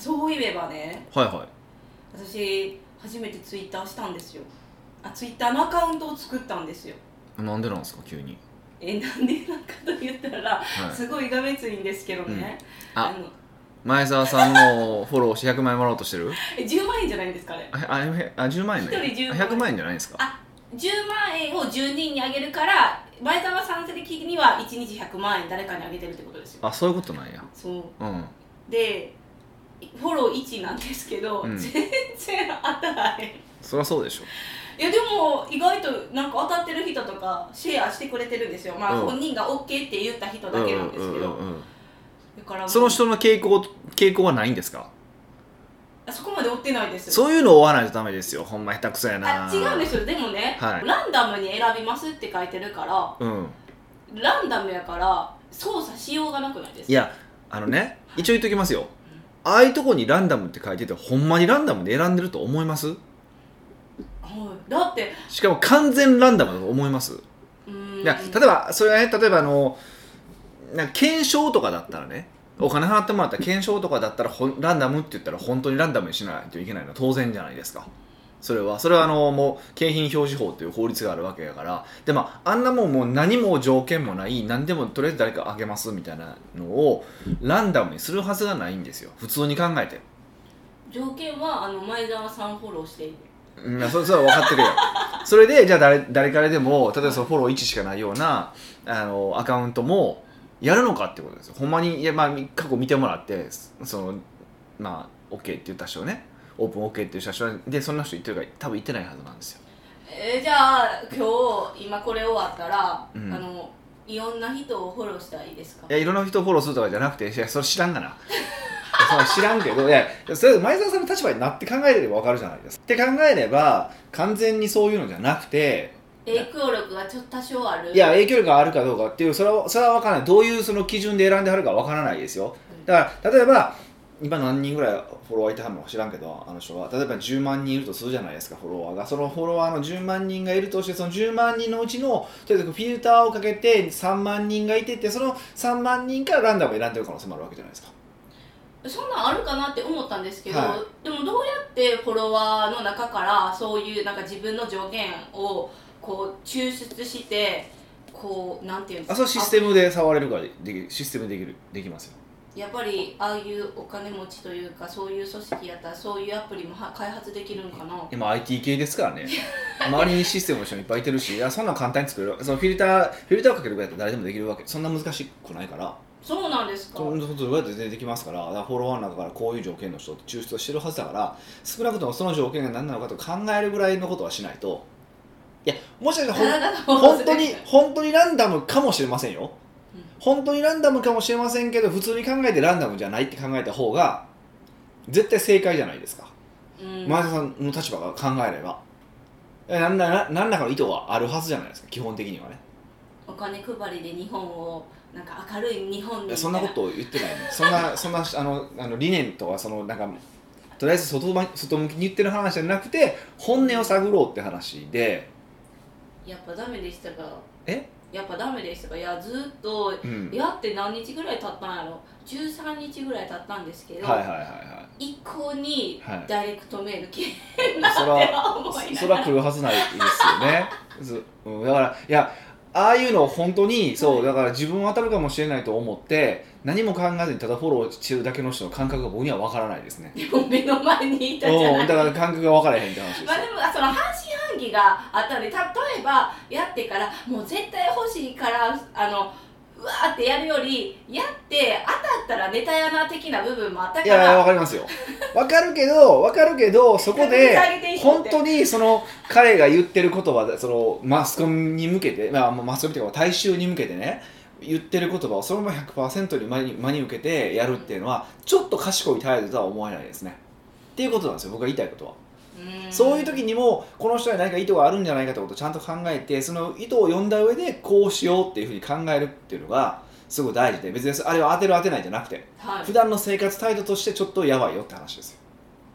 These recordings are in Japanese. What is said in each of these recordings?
そういえばねはいは私初めてツイッターしたんですよ。あツイッターのアカウントを作ったんですよ。いなんでなんですか急に、えなんでなんかと言ったら、はい、すごいがめついんですけどね、うん。あの前澤さんのフォローして100万円もらおうとしてる？え10万円じゃないんですかねあああ10万円ね一人10万円。100万円じゃないんですか？あ10万円を10人にあげるから前澤さん的には1日100万円誰かにあげてるってことですよ。あそういうことなんや。そう。うん。でフォロー1なんですけど、うん。全然当たらへん。そりゃそうでしょ。いやでも意外となんか当たってる人とかシェアしてくれてるんですよ。まあ、うん。本人が OK って言った人だけなんですけど、その人の傾向傾向はないんですか？あそこまで追ってないです。そういうのを追わないとダメですよ。ほんま下手くそやな。あ違うんですよ。でもね、はい。ランダムに選びますって書いてるからうん。ランダムやから操作しようがなくないですか？いやあのね一応言っときますよああいうとこにランダムって書いててほんまにランダムで選んでると思います？はい、だって。しかも完全ランダムだと思います。いや例えばそれはね例えばあのなんか検証とかだったらねお金払ってもらったら検証とかだったらランダムって言ったら本当にランダムにしないといけないのは当然じゃないですかそれは。それはあのもう景品表示法という法律があるわけやから。でもあんなもんもう何も条件もない何でもとりあえず誰かあげますみたいなのをランダムにするはずがないんですよ。普通に考えて。条件はあの前澤さんフォローしている。うんいやそそれは分かってるよ。それでじゃあ誰誰からでも例えばそのフォロー1しかないようなあのアカウントもやるのかってことですよ。ほんまにいや、まあ、過去見てもらってそのまあ OK って言った人ねオープン OK って言った人でそんな人言ってるか多分言ってないはずなんですよ。えーじゃあ今日今これ終わったら、うん。あのいろんな人をフォローしたらいいですか？いやいろんな人をフォローするとかじゃなくていやそれ知らんがな。それ知らんけどいやそれ前澤さんの立場になって考えれば分かるじゃないですか。って考えれば完全にそういうのじゃなくて影響力がちょっと多少ある。いや影響力があるかどうかっていうそれはそれは分からない。どういうその基準で選んではるか分からないですよ。だから例えば今何人ぐらいフォロワーいてはるのか知らんけどあの人は。例えば10万人いるとするじゃないですかフォロワーが。そのフォロワーの10万人がいるとしてその10万人のうちのとにかくフィルターをかけて3万人がいててその3万人からランダムに選んでる可能性もあるわけじゃないですかそんなんあるかなって思ったんですけど、はでもどうやってフォロワーの中からそういうなんか自分の条件をこう抽出してこうなんていうんですか？あそれシステムで触れるからできるシステムでできるできますよやっぱりああいうお金持ちというかそういう組織やったらそういうアプリもは開発できるんかな？今 IT 系ですからね。周りにシステムの人もいっぱいいてるしいやそんなん簡単に作れる。そのフィルターフィルターをかけるぐらいだったら誰でもできるわけ。そんな難しくないから。そうなんですか？そんなことぐらいだって全然できますからだからフォロワーの中からこういう条件の人って抽出をしてるはずだから少なくともその条件が何なのかと考えるぐらいのことはしないといやもしかしたら本当に本当にランダムかもしれませんよ、うん本当にランダムかもしれませんけど普通に考えてランダムじゃないって考えた方が絶対正解じゃないですか、うん。前田さんの立場が考えれば。え何ら何らかの意図はあるはずじゃないですか基本的にはね。お金配りで日本をなんか明るい日本にそんなことを言ってないね。そんな そんなあのあの理念とかそのなんかとりあえず外ま外向きに言ってる話じゃなくて本音を探ろうって話で。やっぱダメでしたが。え？やっぱダメでしたがいやずっとうん。やって何日ぐらい経ったんやろ？13日ぐらい経ったんですけど、はいはいはいは一向にはい。ダイレクトメール来いへんなって思いなそがら。ら来るはずないですよね。ずうん、だからいやああいうのを本当にそうだから自分は当たるかもしれないと思って何も考えずにただフォローしてるだけの人の感覚が僕には分からないですね。でも目の前にいたじゃない。うんだから感覚が分からへんって話ですよ。まあでもあその半信半疑があったので例えばやってからもう絶対欲しいからあのうわーってやるよりやって当たったらネタやな的な部分もあったかいやいや分かりますよ。分かるけど分かるけどそこで本当にその彼が言ってる言葉でそのマスコミに向けて、まあ、マスコミというか大衆に向けてね言ってる言葉をそのまま100%に真に真に受けてやるっていうのはちょっと賢い態度とは思えないですね。っていうことなんですよ僕が言いたいことは。そういう時にもこの人に何か意図があるんじゃないかってことをちゃんと考えてその意図を読んだ上でこうしようっていうふうに考えるっていうのがすごい大事で別にあれを当てる当てないじゃなくてはい。普段の生活態度としてちょっとやばいよって話ですよ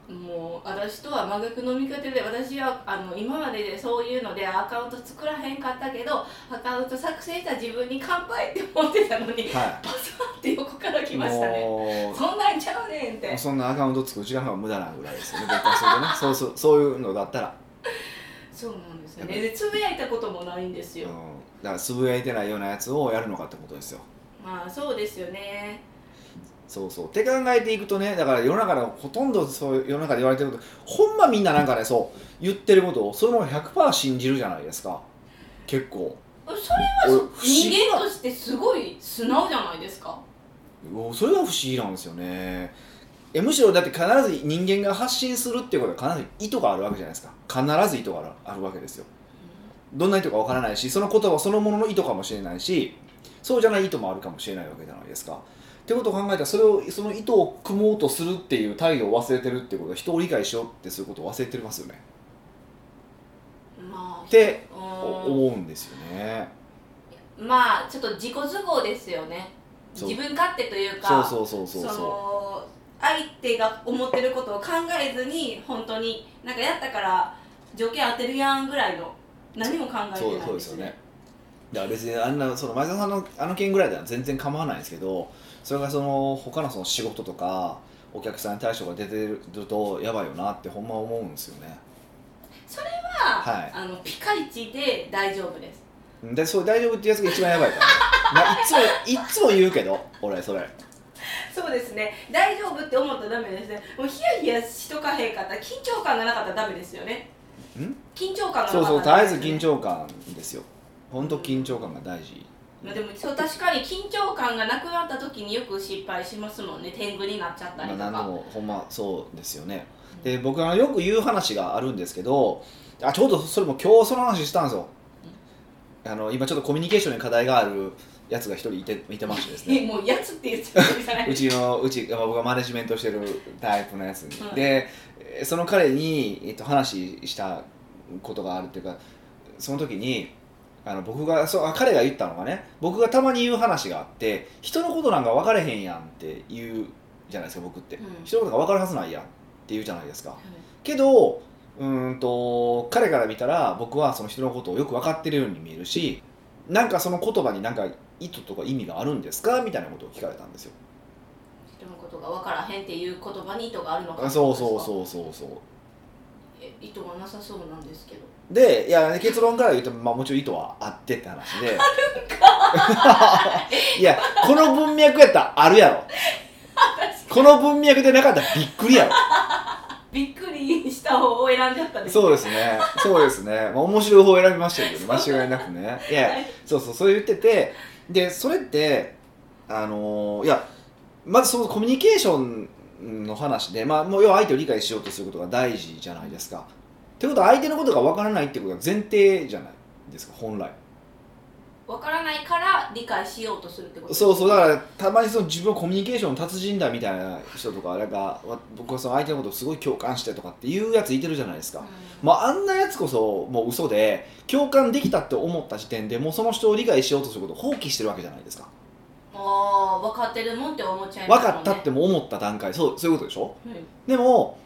もう私とは真逆の見方で私はあの今まででそういうのでアカウント作らへんかったけどアカウント作成した自分に乾杯って思ってたのに、はパスワって横から来いましたね。そんなんちゃうねんって。そんなアカウント作る時間が無駄なぐらいですよね。そうそうそういうのだったら、そうなんですよね。でつぶやいたこともないんですよ、うん、だからつぶやいてないようなやつをやるのかってことですよ。まあそうですよねそうそう。って考えていくとねだから世の中のほとんどそういう世の中で言われてることほんまみんななんかねそう言ってることをそのまま100%信じるじゃないですか。結構。それは人間としてすごい素直じゃないですか。おそれが不思議なんですよね。えむしろだって必ず人間が発信するっていうことは必ず意図があるわけじゃないですか。必ず意図があるあるわけですよ。どんな意図かわからないしその言葉そのものの意図かもしれないしそうじゃない意図もあるかもしれないわけじゃないですかってことを考えたらそれをその意図を組もうとするっていう態度を忘れてるっていうことは人を理解しようってすることを忘れてますよね。まあってうん。思うんですよね。まあちょっと自己都合ですよね。自分勝手というそうかそうそうそうそその相手が思ってることを考えずに本当になんかやったから条件当てるやんぐらいの何も考えてないですすよね。だから別にあんなその前田さんのあの件ぐらいでは全然構わないんですけどそれがその他のその仕事とかお客さんに対処が出てるとやばいよなってほんま思うんですよね。まあはい。あのピカイチで大丈夫です。でそう大丈夫ってやつが一番やばいから、ね まあ、いつもいつも言うけど俺それ。そうですね。大丈夫って思ったらダメですね。もうヒヤヒヤしとかへんかったら緊張感がなかったらダメですよね。ん？緊張感がなかったそうらそう絶えず緊張感ですよ。本当緊張感が大事まあでもそう確かに緊張感がなくなった時によく失敗しますもんね。天狗になっちゃったりとか、まあ、何でもほんまそうですよね。で僕はよく言う話があるんですけどあちょうどそれも今日その話したんですよ。あの今ちょっとコミュニケーションに課題があるやつが一人いていてましてですね。えもうやつって言っちゃってるじゃない？うちのうちまあ僕がマネジメントしてるタイプのやつに、はいでえその彼に、えっと、話したことがあるっていうかその時にあの僕がそうあ彼が言ったのがね僕がたまに言う話があって人のことなんか分かれへんやんって言うじゃないですか僕って、うん。人のことが分かるはずないやんって言うじゃないですか。けどうーんと彼から見たら僕はその人のことをよく分かってるように見えるしなんかその言葉になんか意図とか意味があるんですか？みたいなことを聞かれたんですよ。人のことが分からへんっていう言葉に意図があるのかあそうそううそうそうそう。え意図がなさそうなんですけどでいや結論から言うと、まあ、もちろん意図はあってって話で。いやこの文脈やったらあるやろ。この文脈でなかったらびっくりやろ。びっくりした方を選んじゃったんですそうですね。そうですね、まあ、面白い方を選びましたけどね。間違いなくね。いやはい。そうそうそう言っててでそれってあのーいやまずそのコミュニケーションの話で、まあ、もう要は相手を理解しようとすることが大事じゃないですか。ってことは相手のことがわからないってことが前提じゃないですか本来。分からないから理解しようとするってこと？そうそうだからたまにその自分はコミュニケーションの達人だみたいな人とかなんかわ僕はその相手のことをすごい共感してとかっていうやついてるじゃないですか。うんまあ、あんなやつこそもう嘘で共感できたって思った時点でもうその人を理解しようとすることを放棄してるわけじゃないですか。ああ分かってるもんって思っちゃいま分すねかったっても思った段階そうそういうことでしょ？はいでも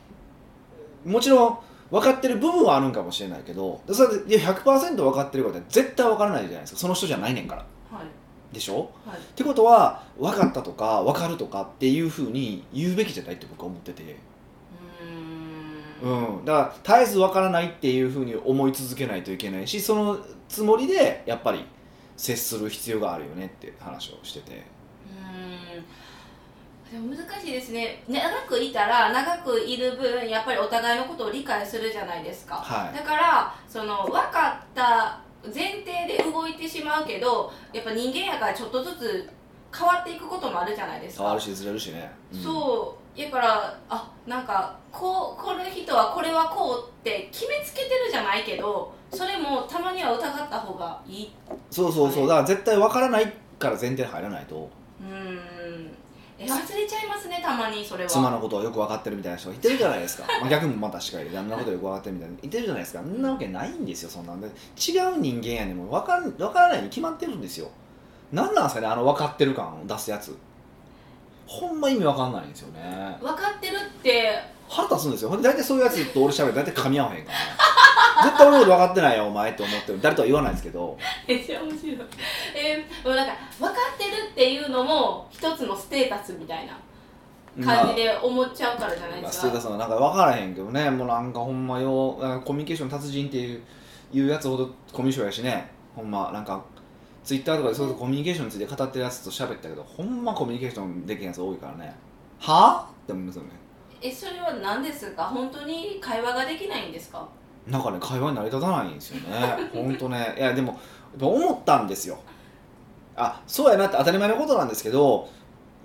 もちろん分かってる部分はあるんかもしれないけどそれでいや100%分かってることは絶対分からないじゃないですか。その人じゃないねんから。はい。でしょ？はい。ってことは分かったとか分かるとかっていうふうに言うべきじゃないって僕は思ってて、うーん。うん、だから絶えず分からないっていうふうに思い続けないといけないしそのつもりでやっぱり接する必要があるよねって話をしてて難しいですね。長くいたら長くいる分やっぱりお互いのことを理解するじゃないですか、はい。だからその分かった前提で動いてしまうけどやっぱ人間やからちょっとずつ変わっていくこともあるじゃないですか。変わるしずれるしね、うん。そう。やからあなんかこうこの人はこれはこうって決めつけてるじゃないけどそれもたまには疑った方がいい。そうそうそう。だから絶対分からないから前提で入らないと。うーんえ忘れちゃいますねたまにそれは。妻のことをよく分かってるみたいな人がいてるじゃないですか、まあ、逆もまたしかりで旦那のことをよく分かってるみたいないてるじゃないですか。そん。なわけないんですよそんなんで。違う人間やねんもう分かん分からないに決まってるんですよ。何なんですかねあの分かってる感を出すやつほんま意味分かんないんですよね。分かってるって。は腹立つんですよ。ほんで大体そういうやつと俺しゃべる大体噛み合わへんからね。絶対俺のこと分かってないよお前って思ってる。誰とは言わないですけど。めっちゃ面白い。えー、もうなんか分かってるっていうのも一つのステータスみたいな感じで思っちゃうからじゃないまあ、ですか、ステータスはなんか分からへんけどね。もうなんかほんまよコミュニケーション達人っていういうやつほどコミュ障やしね。ほんまなんかツイッターとかでそういうコミュニケーションについて語ってるやつと喋ったけどほんまコミュニケーションできへんやつ多いからね。は？あって思いますよね。えそれは何ですか？本当に会話ができないんですか？なんかね会話に成り立たないんですよね。ほんとね。いやでも思ったんですよ。あそうやなって当たり前のことなんですけど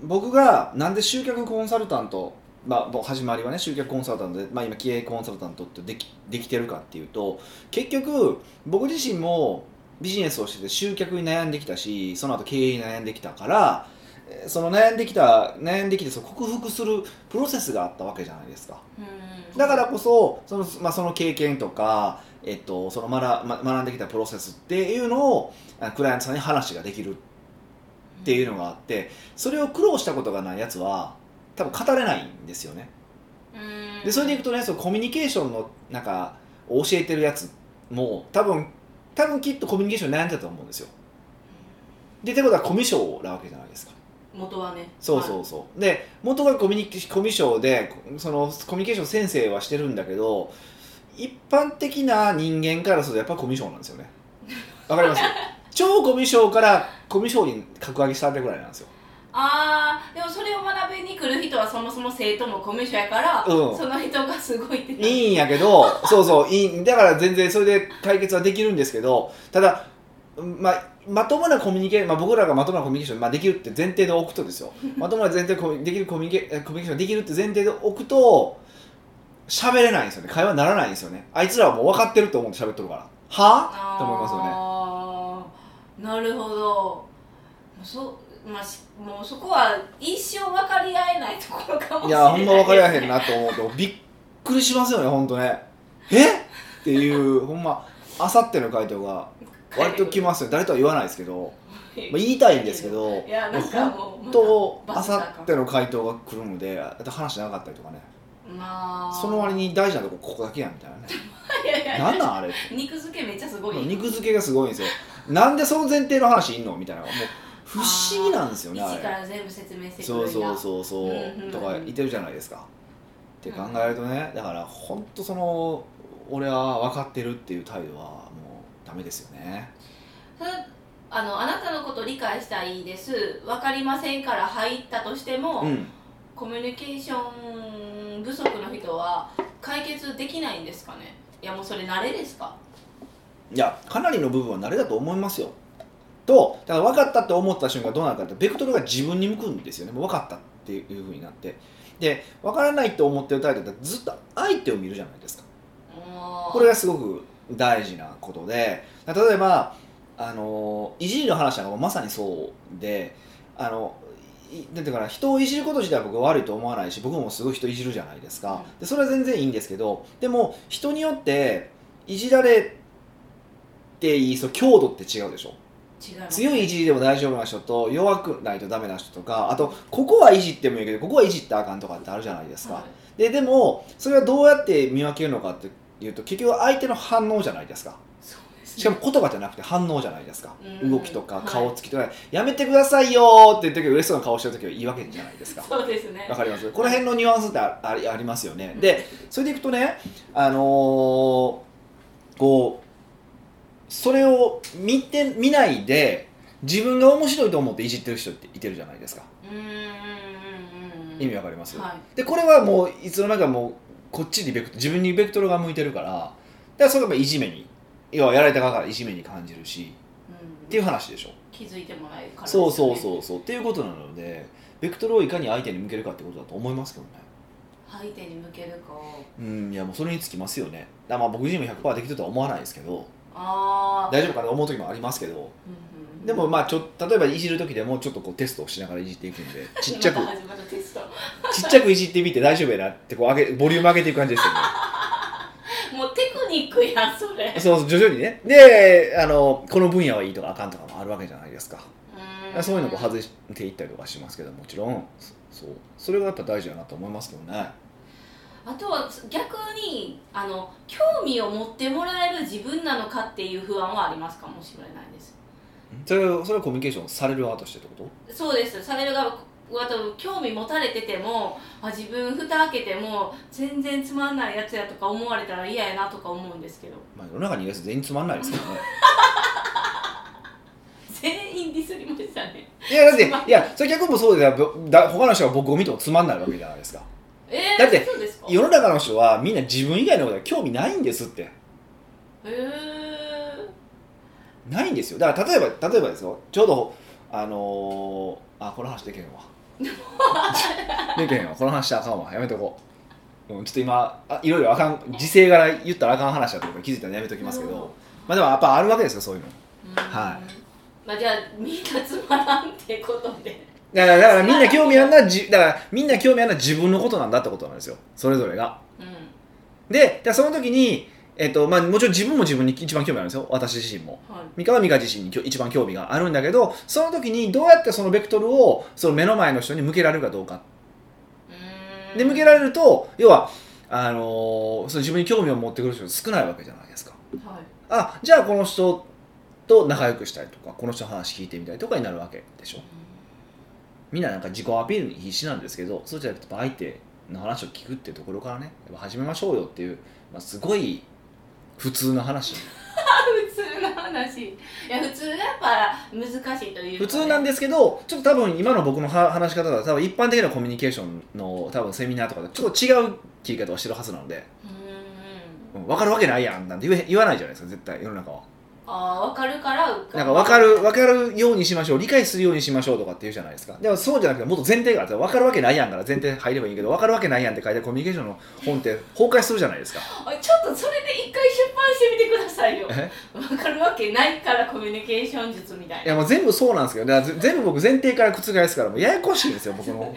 僕がなんで集客コンサルタントまあ、始まりはね集客コンサルタントで、まあ、今経営コンサルタントってできできてるかっていうと結局僕自身もビジネスをしてて集客に悩んできたしその後経営に悩んできたからえーその悩んできた悩んできてその克服するプロセスがあったわけじゃないですか。うん。だからこそその,、まあ、その経験とか、えっと、その学ま学んできたプロセスっていうのをあクライアントさんに話ができるっていうのがあってそれを苦労したことがないやつは多分語れないんですよね。うん。でそれでいくとねそのコミュニケーションのなんか教えてるやつも多分多分きっとコミュニケーションに悩んでたと思うんですよ。でってことはコミュ障なわけじゃないですか。元はね。そうそうそう、で元がコミュニケコミュ障でそのコミュニケーション先生はしてるんだけど一般的な人間からするとやっぱコミュ障なんですよね。わかります？超コミュ障からコミュ障に格上げしたってぐらいなんですよあーでもそれを学びに来る人はそもそも生徒もコミュ障やから、うん。その人がすごいっていいんやけど そうそういいだから全然それで解決はできるんですけどただまあまともなコミュニケーション、まあ、僕らがまともなコミュニケーション、まあ、できるって前提で置くとですよ。まともな前提でコミュできるコミュニケコミュニケーションできるって前提で置くと喋れないんですよね。会話にならないんですよね。あいつらはもう分かってると思って喋ってるから。は？あって思いますよね。なるほど。もうそ,、まあ、しもうそこは一生分かり合えないところかもしいれない。やほんま分かり合えへんなと思うとびっくりしますよね本当ね。え？っていうほんまあさっての回答が割と来ますよ。誰とは言わないですけど、まあ、言いたいんですけどいやなんかもう本当あさっての回答が来るので話長かったりとかね。まあ。その割に大事なとこここだけやみたいなね。いやいやなんなんあれ肉付けめっちゃすごい肉付けがすごいんですよ。なんでその前提の話いんの？みたいな。もう不思議なんですよねあ一かれら全部説明してくるそうそううそう。そうとか言ってるじゃないですか。って考えるとねだから本当その俺は分かってるっていう態度はもうダメですよね。あのあなたのこと理解したいです。分かりませんから入ったとしても、うん。コミュニケーション不足の人は解決できないんですかね？いやもうそれ慣れですか？いやかなりの部分は慣れだと思いますよとだから分かったって思った瞬間どうなるかってベクトルが自分に向くんですよね。もう分かったっていうふうになって。で分からないと思ってる態度ってずっと相手を見るじゃないですか。これがすごく大事なことで。例えばあのいじりの話なんかもまさにそうであのいなんてかな人をいじること自体は僕は悪いと思わないし僕もすごい人いじるじゃないですか。でそれは全然いいんですけどでも人によっていじられていいその強度って違うでしょ強いいじりでも大丈夫な人と弱くないとダメな人とかあとここはいじってもいいけどここはいじったらあかんとかってあるじゃないですか、はい。ででもそれはどうやって見分けるのかっていうと結局相手の反応じゃないですか。しかも言葉じゃなくて反応じゃないですか。うん。動きとかはい。顔つきとか、やめてくださいよーって言って嬉しそうな顔してる時はいいわけじゃないですか。そうですね。わかります？この辺のニュアンスってあありありますよね。でそれでいくとねあのーこうそれを見て見ないで自分が面白いと思っていじってる人っていてるじゃないですか。意味わかります、はい。でこれはもういつの間にかもうこっちにベク自分にベクトルが向いてるからだからそれがまあいじめに要はやられた側からいじめに感じるしうん。っていう話でしょ。気づいてもらえるからそうそううそうそう。っていうことなのでベクトルをいかに相手に向けるかってことだと思いますけどね。相手に向けるかうんいやもうそれにつきますよね。だまあ僕自身も100%できてるとは思わないですけど大丈夫かなと思う時もありますけど。うんうんでもまあちょ例えばいじる時でもちょっとこうテストをしながらいじっていくんで ちっちゃく。ちっちゃくいじってみて大丈夫やなってこう上げボリューム上げていく感じですよね。もうテクニックやんそれ。そうそう徐々にね。であのこの分野はいいとかあかんとかもあるわけじゃないですか。うん。そういうのを外していったりとかしますけどもちろん。そそうそれがやっぱ大事だなと思いますけどねあとは逆にあの興味を持ってもらえる自分なのかっていう不安はありますか？もしれないです。それをそれはコミュニケーションされる側としてってこと？そうです。される側は多分興味持たれててもあ自分蓋開けても全然つまんないやつやとか思われたら嫌やなとか思うんですけど。まあ世の中にいるやつ全員つまんないですけどね。全員ディスりましたね。いやだってい。やそれ逆もそうでだ他の人が僕を見てもつまんないわけじゃないですかえー、だって世の中の人はみんな自分以外のことは興味ないんですって。へえないんですよ。だから例えば例えばですよ。ちょうどあのー、あこの話できへんわ。できへんわ。この話したらあかんわ。やめとこう、うん、ちょっと今あいろいろあかん時勢から言ったらあかん話だとか気づいたらやめときますけなるほどまあでもやっぱあるわけですよそういうの。うん。はまあじゃあみんなつまらんってことでだからだからみんな興味あるのはじだからみんな興味あるのは自分のことなんだってことなんですよ。それぞれが。うん。でだからその時にえっとまあ、もちろん自分も自分に一番興味あるんですよ。私自身も。はい。美香は美香自身に一番興味があるんだけどその時にどうやってそのベクトルをその目の前の人に向けられるかどうか。で向けられると要はあのーその自分に興味を持ってくる人少ないわけじゃないですか。はい。あじゃあこの人と仲良くしたいとかこの人の話聞いてみたいとかになるわけでしょみんななんか自己アピールに必死なんですけどそうじゃなくて相手の話を聞くっていうところからねやっぱ始めましょうよっていう、まあ、すごい普通の話。普通の話。いや普通がやっぱ難しいという普通なんでですけどちょっと多分今の僕のは話し方だと多分一般的なコミュニケーションの多分セミナーとかでちょっと違う切り方をしてるはずなので、うーん。うん、分かるわけないやんなんて言わないじゃないですか絶対世の中はああ分かるからなんか分かる分かるようにしましょう理解するようにしましょうとかって言うじゃないですか。でもそうじゃなくてもっと前提があって分かるわけないやんから前提入ればいいけど分かるわけないやんって書いてコミュニケーションの本って崩壊するじゃないですか。あちょっとそれで一回出版してみてくださいよ。え？分かるわけないからコミュニケーション術みたいな。いやもう全部そうなんですけど全部僕前提から覆すからもうややこしいんですよ僕の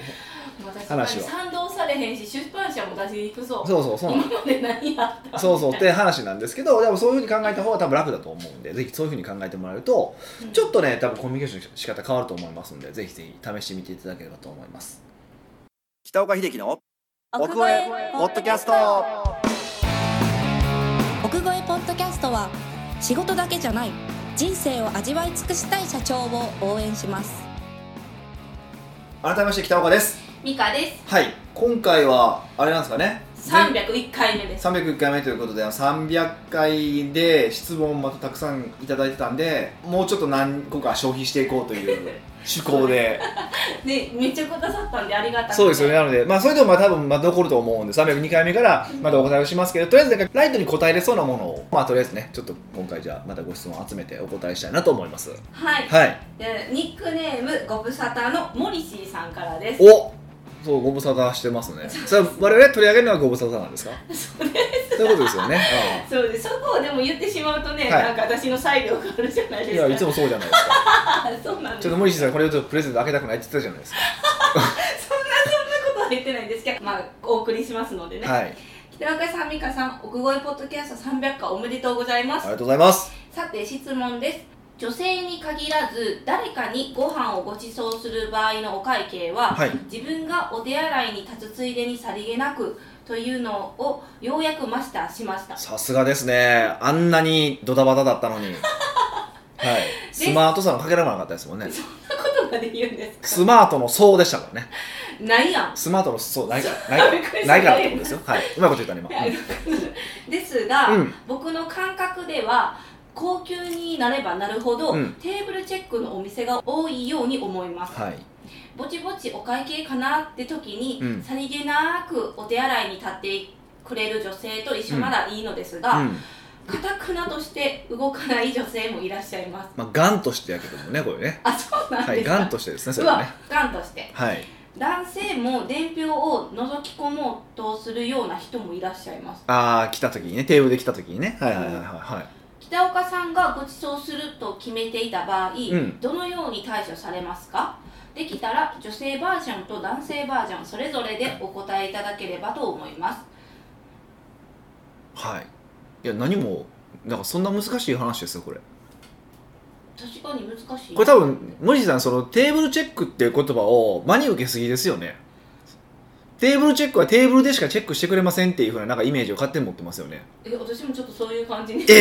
話は。賛同されへんし出版社も出しにくそうそうそうそう今まで何やったそうそうって話なんですけどでもそういうふうに考えた方が多分楽だと思うんでぜひそういうふうに考えてもらえるとうん。ちょっとね多分コミュニケーションの仕方変わると思いますんでぜひぜひ試してみていただければと思います。北岡秀樹の奥越えポッドキャスト。奥越えポッドキャストは仕事だけじゃない人生を味わい尽くしたい社長を応援します。改めまして北岡ですミカです。はい。今回はあれなんですかね。301回目です。301回目ということで300回で質問またたくさんいただいてたんでもうちょっと何個か消費していこうという 趣向で。でめっちゃくださったんでありがたくて。そうですよね。なので、まあ、それでもまあ多分まあ残ると思うんで302回目からまたお答えをしますけどとりあえずライトに答えれそうなものをまあとりあえずねちょっと今回じゃあまたご質問を集めてお答えしたいなと思います。はい、はい。でニックネームご無沙汰のモリシーさんからです。おそうご無沙汰してますね。それは我々取り上げるのはご無沙汰なんですか？そうです。そういうことですよね。あそうです。そこをでも言ってしまうとね、はい。なんか私の裁量があるじゃないですか。やいつもそうじゃないですか。あ そうなんです。ちょっと森下さんこれをちょっとプレゼント開けたくないって言ってたじゃないですか。そんなそんなことは言ってないんですけどまあお送りしますのでね、はい。北岡さん美香さん奥越えポッドキャスト300回おめでとうございます。ありがとうございます。さて質問です女性に限らず誰かにご飯をご馳走する場合のお会計は、はい。自分がお手洗いに立つついでにさりげなくというのをようやくマスターしました。さすがですね。あんなにドタバタだったのに。はい。スマートさのかけらもなかったですもんね。そんなことまで言うんですスマートの層でしたからね。かないやん。スマートの層ないからないないからってことですよ。はい。うまいこと言ったね今、いやですが、うん。僕の感覚では高級になればなるほど、うん。テーブルチェックのお店が多いように思います。はい。ぼちぼちお会計かなって時に、うん。さりげなくお手洗いに立ってくれる女性と一緒ならいいのですうがん。かたくなとして動かない女性もいらっしゃいます。まあガンとしてやけどもねこれね。あそうなんはいですか、ガンとしてですねそうれはわねガンとして。はい。男性も伝票を覗き込もうとするような人もいらっしゃいます。ああ来た時にねテーブルで来た時にね。はいはいはいはいはい北岡さんがご馳走すると決めていた場合、ん。どのように対処されますか？できたら女性バージョンと男性バージョンそれぞれでお答えいただければと思います。はい。いや何もなんかそんな難しい話ですよこれ。確かに難しい。これ多分森下さんそのテーブルチェックっていう言葉を真に受けすぎですよねテーブルチェックはテーブルでしかチェックしてくれませんっていうふうななんかイメージを勝手に持ってますよね。え私もちょっとそういう感じにえ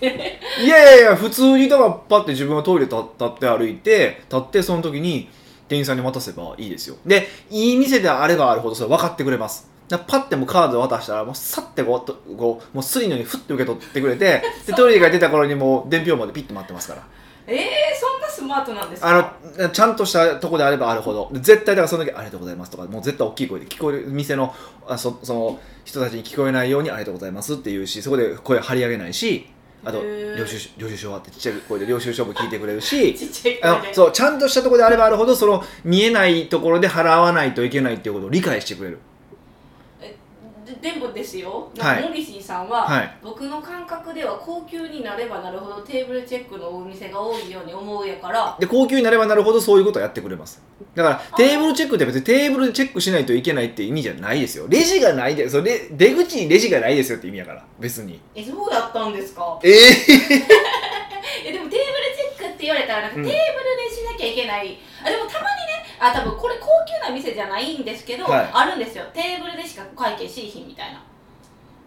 えいやいやいや普通にだからパッて自分はトイレ立立って歩いて立ってその時に店員さんに渡せばいいですよ。でいい店であればあるほどそれ分かってくれます。パッてもうカードを渡したらもうさってこうとこうもうスリのにフッて受け取ってくれてでトイレが出た頃にもう伝票までピッて待ってますからえー、そんなスマートなんですか？あのちゃんとしたとこであればあるほど。絶対だからその時「ありがとうございます」とかもう絶対大きい声で聞こえる店のあそその人たちに聞こえないように「ありがとうございます」って言うしそこで声張り上げないしあと領収書領収書はってちっちゃい声で領収書も聞いてくれるしちゃいあ声でのそうちゃんとしたとこであればあるほどその見えないところで払わないといけないっていうことを理解してくれるででもですよ、はい。モリシーさんは、はい。僕の感覚では高級になればなるほどテーブルチェックのお店が多いように思うやからで高級になればなるほどそういうことをやってくれます。だからテーブルチェックって別にテーブルでチェックしないといけないって意味じゃないですよ。レジがないでそれ出口にレジがないですよって意味やから別に。えそうだったんですか？え ええでもテーブルチェックって言われたらなんかテーブルうんでしなきゃいけない、あでもたまにねあ多分これ高級な店じゃないんですけど、はい。あるんですよ。テーブルでしか会計しいひんみたいな。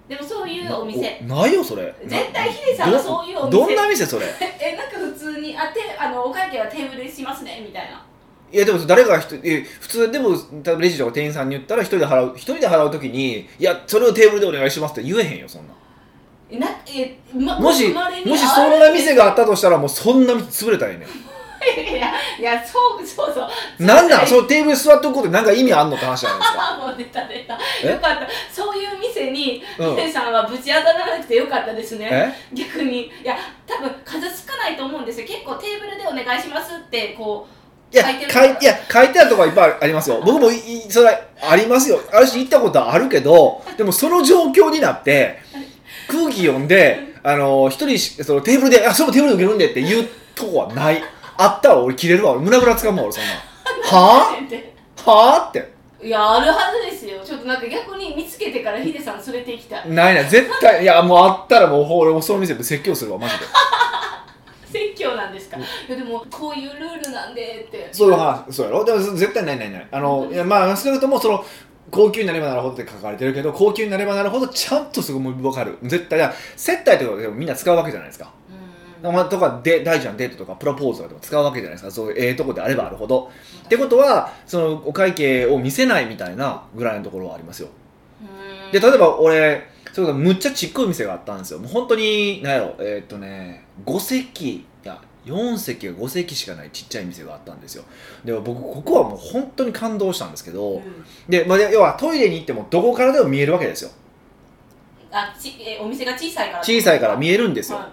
でもそういうお店。なないよそれ。絶対ヒデさんがそういうお店。どどんな店それ？えなんか普通にあてあのお会計はテーブルでしますねみたいな。いやでも誰かが一人え普通でも多分レジとか店員さんに言ったら一人で払う一人で払うときにいやそれをテーブルでお願いしますって言えへんよそんな。えなえ、ま、もしもしそんな店があったとしたらもうそんな店潰れたらいいねいやそうそうそう。なんなんそのテーブルに座っておくことでなんか意味あんのって話じゃないですか？あもう出た出た。え？よかった。そういう店にうん。ヒデさんはぶち当たらなくてよかったですね。え？逆に。いや多分数少ないと思うんですよ。結構テーブルでお願いしますってこういや書いいいや書いてあるとこはいっぱいありますよ。僕もいいそれありますよ。あるし行ったことはあるけどでもその状況になって空気読んであの一人しそのテーブルで「あそれもテーブルで受けるんで」って言うとこはないあったら俺切れるわ。俺胸ぐらつかむわ俺そんなん は？あは？あって。いやあるはずですよ。ちょっとなんか逆に見つけてからヒデさん連れて行きたい。ないない絶対。いやもうあったらもう俺もその店で説教するわマジで。説教なんですか、いやでもこういうルールなんでってそういう話そうやろ？でも絶対ないないない。あのいやまあ少なくともその高級になればなるほどって書かれてるけど高級になればなるほどちゃんとそこも分かる。絶対だ接待とかでもみんな使うわけじゃないですか。うんまあとかで大事なデートとかプロポーズとか使うわけじゃないですか。そういうええとこであればあるほど。ってことはそのお会計を見せないみたいなぐらいのところはありますよ。うん。で例えば俺そうむっちゃちっこい店があったんですよ。もう本当に何やろえーっとね5席いや4席が5席しかないちっちゃい店があったんですよ。でも僕ここはもう本当に感動したんですけど、うん。で、まあ、要はトイレに行ってもどこからでも見えるわけですよ。あちえお店が小さいから小さいから見えるんですよ、は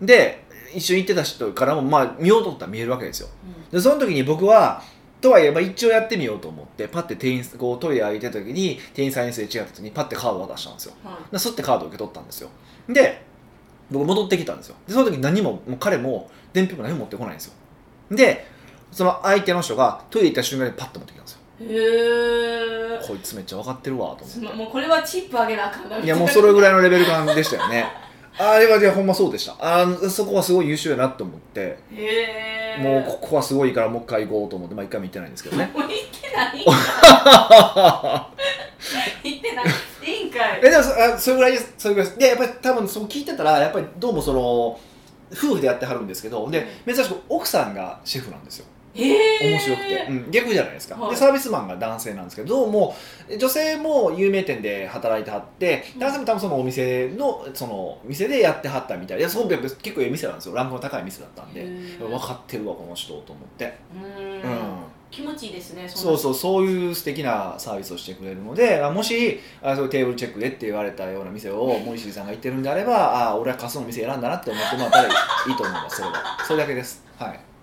で一緒に行ってた人からもまあ見ようと思ったら見えるわけですよ。いでその時に僕はとはいえ、まあ、一応やってみようと思ってパッて店員こうトイレ歩いてた時に店員さんにすれ違った時にパッてカードを渡したんですよ。うんはい。でスッてカードを受け取ったんですよ。で僕戻ってきたんですよ。でその時何ももう彼も伝票も何も持ってこないんですよ。でその相手の人がトイレ行った瞬間にパッと持ってきたんですよ。へえこいつめっちゃ分かってるわと思って。もうこれはチップあげなあかんないいやもうそれぐらいのレベル感でしたよね あれはじゃほんまそうでした。あーそこはすごい優秀やなと思って。もうここはすごいからもう一回行こうと思ってまあ一回も行ってないんですけどね。もう行ってない 行ってない。いいんかい。えでもそあそれぐらいです。それぐらいです。でやっぱり多分そう聞いてたらやっぱりどうもその夫婦でやってはるんですけどで珍しく奥さんがシェフなんですよ面白くて、うん、逆じゃないですか、はい。でサービスマンが男性なんですけどどうも女性も有名店で働いてはって男性も多分そのお店のその店でやってはったみたい。でそう結構いい店なんですよ。ランクの高い店だったんで。分かってるわこの人と思って、ううん。ん。気持ちいいですねそうそうそういう素敵なサービスをしてくれるのであもしあそテーブルチェックでって言われたような店を 森重さんが言ってるんであればあ俺はカスの店選んだなって思ってもらったらいいと思いますそれは。それだけです。はい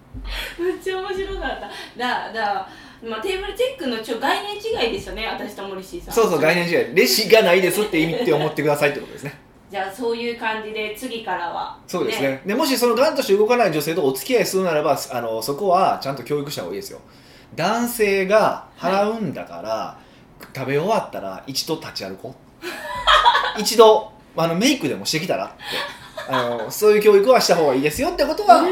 めっちゃ面白かった。だだまあ、テーブルチェックのちょ概念違いですよね。私と森氏さん。そうそう概念違い。レシがないですって意味って思ってくださいってことですね。じゃあそういう感じで次からは。そうですね。でもしそのガンとして動かない女性とお付き合いするならばあのそこはちゃんと教育した方がいいですよ。男性が払うんだから、食べ終わったら一度立ち歩こう。一度あのメイクでもしてきたらってあのそういう教育はした方がいいですよってことは、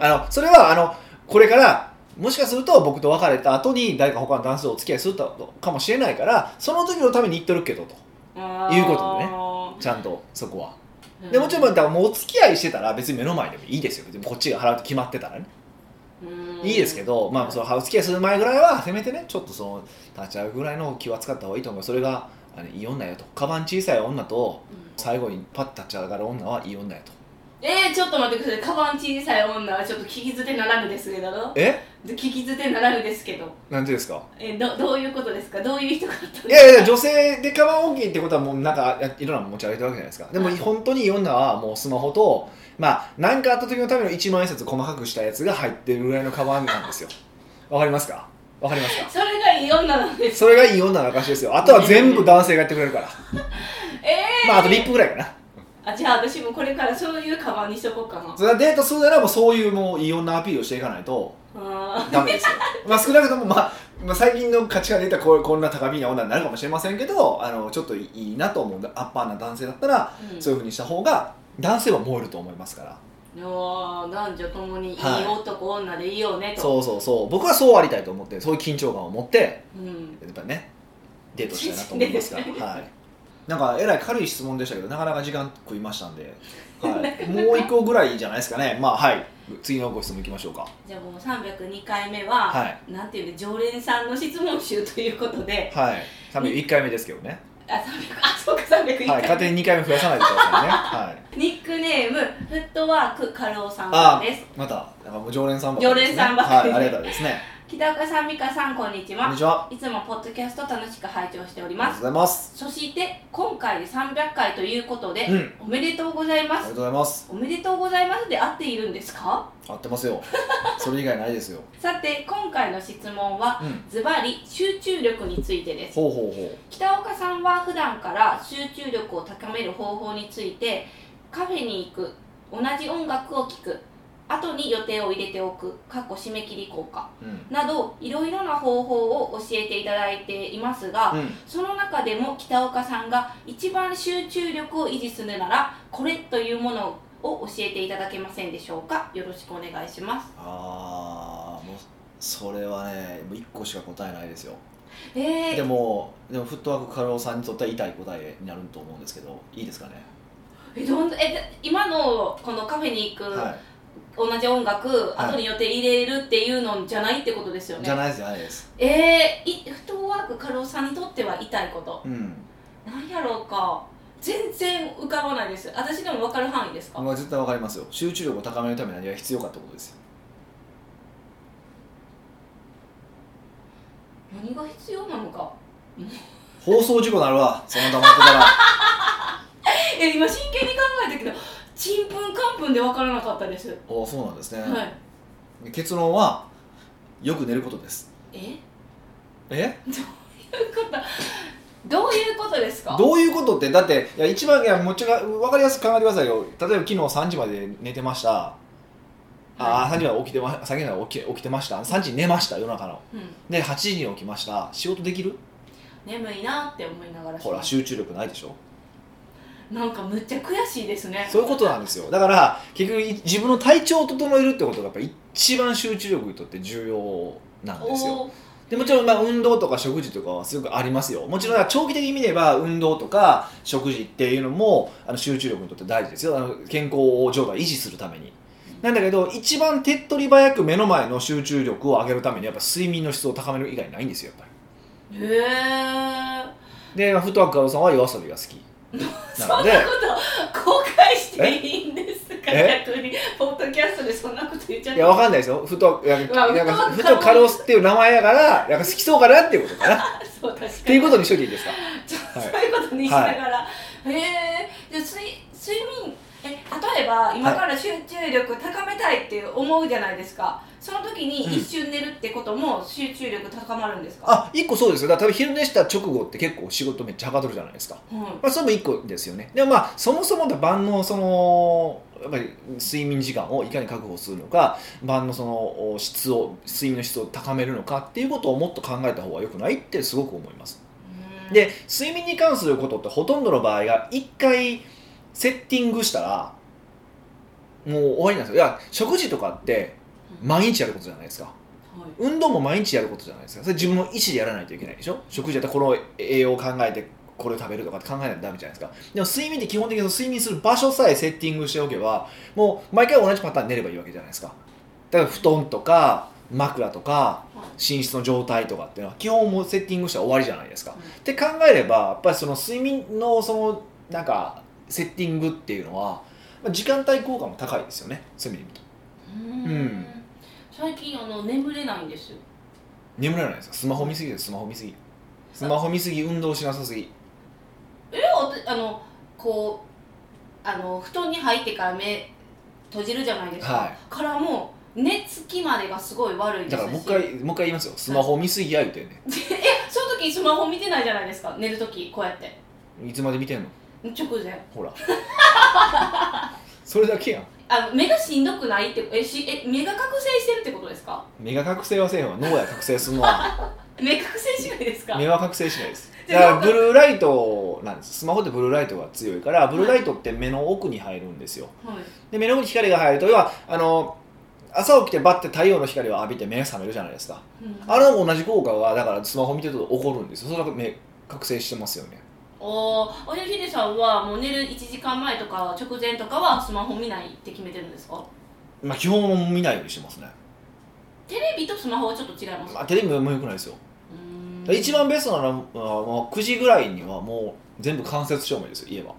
あのそれはあのこれからもしかすると僕と別れた後に誰か他の男性とお付き合いするかもしれないからその時のために言っとるけどとあいうことでね。ちゃんとそこは。でもちろんだからもうお付き合いしてたら別に目の前でもいいですよ。別にこっちが払うと決まってたらね。いいですけど、まあ、そのお付き合いする前ぐらいはせめてねちょっとその立ち会うぐらいの気は使った方がいいと思う。それがあのいい女やと。カバン小さい女と最後にパッと立ち上がる女はいい女やと。えー、ちょっと待ってください。カバン小さい女はちょっと聞き捨てならぬですけど。え？聞き捨てならぬですけど。なんでですか？えどどういうことですか？どういう人か？いやいや女性でカバン大きいってことはもうなんかやいろんなもの持ち歩いてるわけじゃないですか。でもはい。本当にいい女はもうスマホとまあ何かあった時のための1万円札細かくしたやつが入ってるぐらいのカバンなんですよ。わかりますか？わかりますか？それがいい女なんですそれがいい女の証ですよ。あとは全部男性がやってくれるから。えー、まああとリップぐらいかな。あじゃあ私もこれからそういうカバンにしとこうかな。それはデートするならもうそういうもういい女アピールをしていかないとあダメですよ。まあ少なくとも、まあ、まあ最近の価値観で言ったらこうこんな高みな女になるかもしれませんけどあのちょっといいなと思うアッパーな男性だったら、ーうん。そういうふうにした方が男性は燃えると思いますから男女ともにいいはい男、女でいいよねと。そうそうそう。僕はそうありたいと思ってそういう緊張感を持ってうん、やっぱりねデートしたいなと思います からねはい。なんかえらい軽い質問でしたけどなかなか時間食いましたんで、はい、もう一個ぐらいじゃないですかね。まあはい。次のご質問いきましょうか。じゃあもう302回目は、はい。なんていうの常連さんの質問集ということで。はい。301回目ですけどねあ300あそうか301回、はい勝手に2回目増やさないでくださいね。はい。ニックネームフットワークカルオさんあです。またなんかもう常連さんばっかりです、ね、常連さんばっかりはいありがたいですね北岡さん美香さんこんにちこんはにちは。いつもポッドキャスト楽しく拝聴しております。ありがとうございます。そして今回で300回ということで、うん。おめでとうございます。ありがとうございます。おめでとうございますで合っているんですか？合ってますよ。それ以外ないですよ。さて今回の質問はうん。ズバリ集中力についてです。ほうほうほ北岡さんは普段から集中力を高める方法についてカフェに行く同じ音楽を聴く後に予定を入れておくかっこ締め切り効果。ううん。などいろいろな方法を教えていただいていますが、うん。その中でも北岡さんが一番集中力を維持するならこれというものを教えていただけませんでしょうか？よろしくお願いします。ああもうそれはねもう1個しか答えないですよ。えー、でもでもフットワーク過労さんにとっては痛い答えになると思うんですけどいいですかね？えどんえで今のこのカフェに行く、はい同じ音楽はい。後に予定入れるっていうのじゃないってことですよね。じゃないですじゃないです。えー、いフットワーク過労さんにとっては痛いこと？うん。なんやろうか。全然浮かばないです。私でも分かる範囲ですか、まあ絶対わかりますよ。集中力を高めるために何が必要かってことですよ。何が必要なのか？放送事故なるわ。その黙ってたら。え今真剣に考えたけどちんぷんかんぷんで分からなかったです。おそうなんですね、はい。結論はよく寝ることです。え？え？どういうこと？ですか？どういうことって？だっていや一番いやもちろん分かりやすく考えてくださいよ。例えば昨日3時まで寝てました。ああ3時まで起きてま3時まで起き起きてました。3時に寝ました夜中の。うん、で8時に起きました。仕事できる？眠いなって思いながら。ほら集中力ないでしょなんかむっちゃ悔しいですね。そういうことなんですよ。だから結局い自分の体調を整えるってことがやっぱ一番集中力にとって重要なんですよ。でもちろんまあ運動とか食事とかはすごくありますよ。もちろん長期的に見れば運動とか食事っていうのもあの集中力にとって大事ですよ。あの健康状態を維持するために。なんだけど一番手っ取り早く目の前の集中力を上げるためにやっぱ睡眠の質を高める以外ないんですよやっぱへえりでまあフットワークカロさんは夜遊びが好き そなんのでこと公開していいんですかえ逆に。ポッドキャストでそんなこと言っちゃっいてやわかんないですよ。フットいやまあなんかフットフットカロスっていう名前やからなんか好きそうかなっていうことかな。っ そう確かに。ていうことにしといていいですか？そういうことにしながら、へえじゃあ睡睡眠え例えば今から集中力高めたいって思うじゃないですかその時にうん。一瞬寝るってことも集中力高まるんですか、あ一個そうですよ。だから多分昼寝した直後って結構仕事めっちゃはかどるじゃないですか。うんまあ、それも一個ですよね。でもまあそもそも晩のそのやっぱり睡眠時間をいかに確保するのか晩のそのお質を睡眠の質を高めるのかっていうことをもっと考えた方がよくないってすごく思います。うん。で睡眠に関することってほとんどの場合が一回セッティングしたらもう終わりなんですよ。いや食事とかって毎日やることじゃないですか。運動も毎日やることじゃないですか。それ自分の意思でやらないといけないでしょ。食事やったらこの栄養を考えてこれを食べるとかって考えないとダメじゃないですか。でも睡眠って基本的に睡眠する場所さえセッティングしておけばもう毎回同じパターンで寝ればいいわけじゃないですか。だから布団とか枕とか寝室の状態とかっていうのは基本もうセッティングしたら終わりじゃないですか、うんって考えればやっぱりその睡眠のそのなんかセッティングっていうのはまあ時間帯効果も高いですよね。そういう意味でうん。うん最近あの眠れないんです。よ眠れないですか？スマホ見すぎです。スマホ見すぎ。スマホ見すぎ運動しなさすぎ。えおあのこうあの布団に入ってから目閉じるじゃないですか、はい。からもう寝つきまでがすごい悪いですし。だからもう一回もう一回言いますよ。スマホ見すぎや言うてんねえその時スマホ見てないじゃないですか？寝る時こうやって。いつまで見てんの？直前。ほら。それだけやんあの目がしんどくないってえしえ目が覚醒してるってことですか？目が覚醒はせえへんわ。脳や覚醒するのは。目覚醒しないですか？目は覚醒しないです。だからブルーライトなんです。スマホってブルーライトが強いからブルーライトって目の奥に入るんですよ。はい。で目の奥に光が入ると要はあの朝起きてバッて太陽の光を浴びて目が覚めるじゃないですか。うん。あれも同じ効果がだからスマホ見てると起こるんですよ。それは目覚醒してますよねおーおじゃヒデさんはもう寝る1時間前とか直前とかはスマホ見ないって決めてるんですか？まあ基本も見ないようにしてますね、テレビとスマホはちょっと違いますまあ、テレビも良くないですよ。一番ベストなのはもう9時ぐらいにはもう全部間接照明ですよ家は。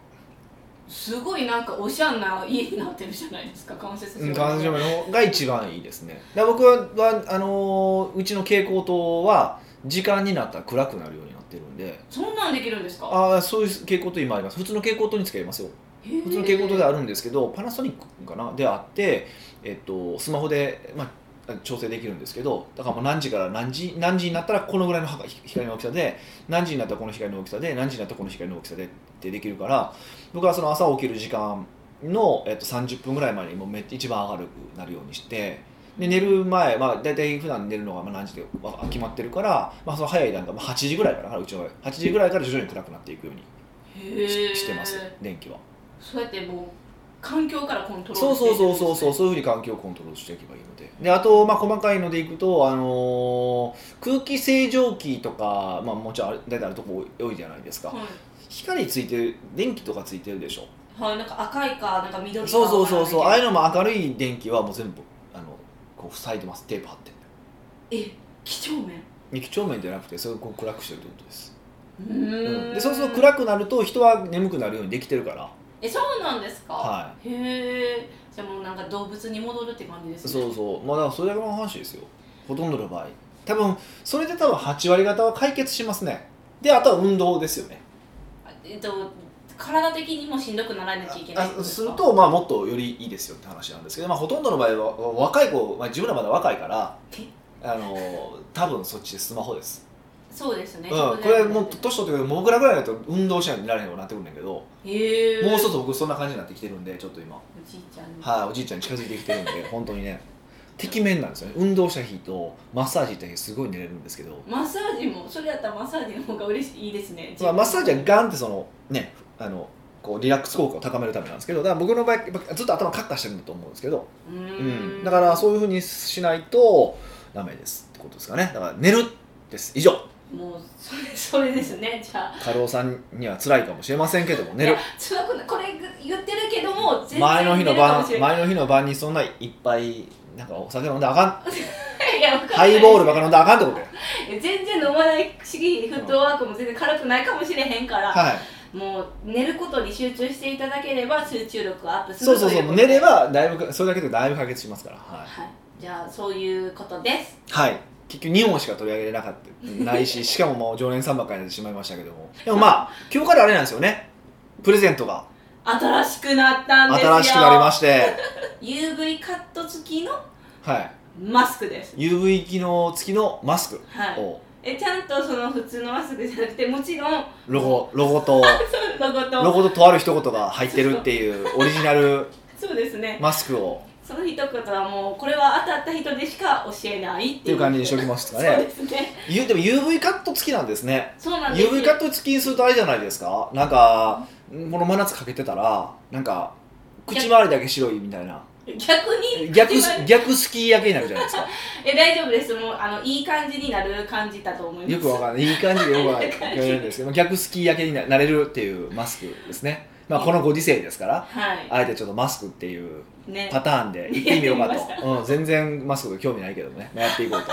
すごいなんかおしゃんな家になってるじゃないですか間接照明。うん間接照明が一番いいですね。僕はあのーうちの蛍光灯は時間になったら暗くなるようになってるんで。そんなんできるんですか？ああそういう蛍光灯今あります。普通の蛍光灯につけますよ。普通の蛍光灯であるんですけどパナソニックかな？であって、えっと、スマホで、まあ、調整できるんですけどだからもう何時から何時何時になったらこのぐらいの光の大きさで何時になったらこの光の大きさで何時になったらこの光の大きさでってできるから僕はその朝起きる時間の、えっと、30分ぐらい前にもうめっちゃ一番明るくなるようにしてで寝る前、まあ、大体普段寝るのがまあ何時でわ決まってるから、まあ、その早い段階、まあ、8時ぐらいからうちの場合8時ぐらいから徐々に暗くなっていくようにししてます電気は。そうやってもう環境からコントローそうルしてそういくんですね。そうそうそうそういうふうに環境をコントロールしていけばいいので。であと、まあ、細かいのでいくと、あのー空気清浄機とか、まあ、もちろん大体あるとこ多いじゃないですか、はい。光ついてる電気とかついてるでしょはい、なんか赤いかなんか緑かそうそうそうそうああわいうのも明るい電気はもう全部こう塞いでますテープ貼って。え几帳面？液晶面じゃなくてそれをこう暗くしてるってことです、うん。でそうすると暗くなると人は眠くなるようにできてるから。えそうなんですか、はへえじゃあもうなんか動物に戻るって感じですね。そうそう。まあだからそれだけの話ですよ。ほとんどの場合。多分それで多分8割方は解決しますね。であとは運動ですよね。えっと体的にもしんどくならなきゃいけないすか？するとまあもっとよりいいですよって話なんですけど、まあ、ほとんどの場合は若い子、まあ、自分らまだ若いからあの多分そっちでスマホです、そうですね、うん、これもう年取ってくると僕らぐらいだと運動しないと見られへんようになってくるんだけど、もう一つ僕そんな感じになってきてるんでちょっと今。おじいちゃんに。はい、おじいちゃんに近づいてきてるんで 本当にね。てきめんなんですよね。運動した日とマッサージ行った日すごい寝れるんですけど、マッサージもそれやったらマッサージの方が嬉しいいいですね。まあ、マッサージはガンってそのねあのこうリラックス効果を高めるためなんですけどだから僕の場合ずっと頭カッカしてるんだと思うんですけど、ううん。だからそういうふうにしないとダメですってことですかね。だから寝るです。以上。もうそれそれですね。じゃあ。過労さんには辛いかもしれませんけども寝る。くない。これ言ってるけども全然前の日の晩前の日の晩にそんないっぱいなんかお酒飲んであかん。ハイボールばっか飲んであかんってことや全然飲まないしフットワークも全然軽くないかもしれへんから、はいもう寝ることに集中していただければ集中力アップするそうそうそう。寝ればだいぶそれだけでだいぶ解決しますから。はい。はい、じゃあそういうことです。はい。結局2本しか取り上げれなかった。ないし しかももう常連さんばっかりになってしまいましたけども。でもまあ今日からあれなんですよね。プレゼントが。新しくなったんですよ。新しくなりまして。UV カット付きのはい。マスクです。UV 機能付きのマスクはい。をえちゃんとその普通のマスクじゃなくてもちろんロゴロゴとロゴと。ロゴととある一言が入ってるっていうオリジナル そうですね。マスクを。その一言はもうこれは当たった人でしか教えないっていう。感じにしときますかそうねですね。ゆでも UV カット付きなんですね。そうなんですよ。UV カット付きにするとあれじゃないですか。なんかこの真夏かけてたらなんか口周りだけ白いみたいな逆に？逆逆スキー焼けになるじゃないですか。え大丈夫です。もうあのいい感じになる感じだと思います。よくわかんない。いい感じでよく わかんないんですけど逆スキー焼けにななれるっていうマスクですね。まあこのご時世ですからはい。あえてちょっとマスクっていうね。パターンで行ってみようかと、うん、全然マスク興味ないけどね。まあやっていこうと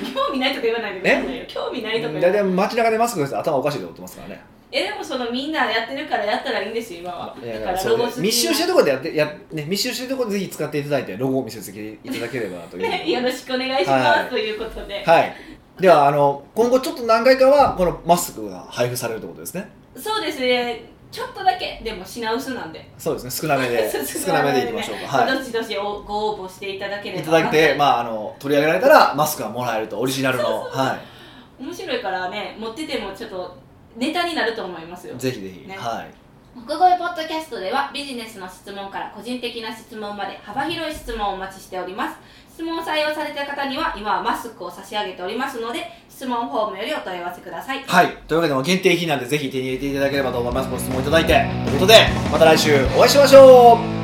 興味ないとか言わないでくださいよ。興味ないとか大ない体街中でマスクです頭おかしいと思ってますからね。えでもそのみんなやってるからやったらいいんですよ今は。だからロゴ密集してるところでやってや、ね、密集してるところでぜひ使っていただいてロゴを見せていただければなという。ねよろしくお願いします、はいということで、はい。ではあの今後ちょっと何回かはこのマスクが配布されるということですね。そうですねちょっとだけでも品薄なんで。そうですね。少なめで 少なめでいきましょうか。はい。どしどしおご応募していただければ。いただいて、まあ、あの取り上げられたらマスクがもらえるとオリジナルの。は面白いからね持っててもちょっとネタになると思いますよ。いぜひぜひ、ね。はい。奥越ポッドキャストではビジネスの質問から個人的な質問まで幅広い質問をお待ちしております。質問を採用された方には今はマスクを差し上げておりますので質問フォームよりお問い合わせください。はい、というわけでも限定品なんでぜひ手に入れていただければと思います。ご質問いただいて。ということでまた来週お会いしましょう。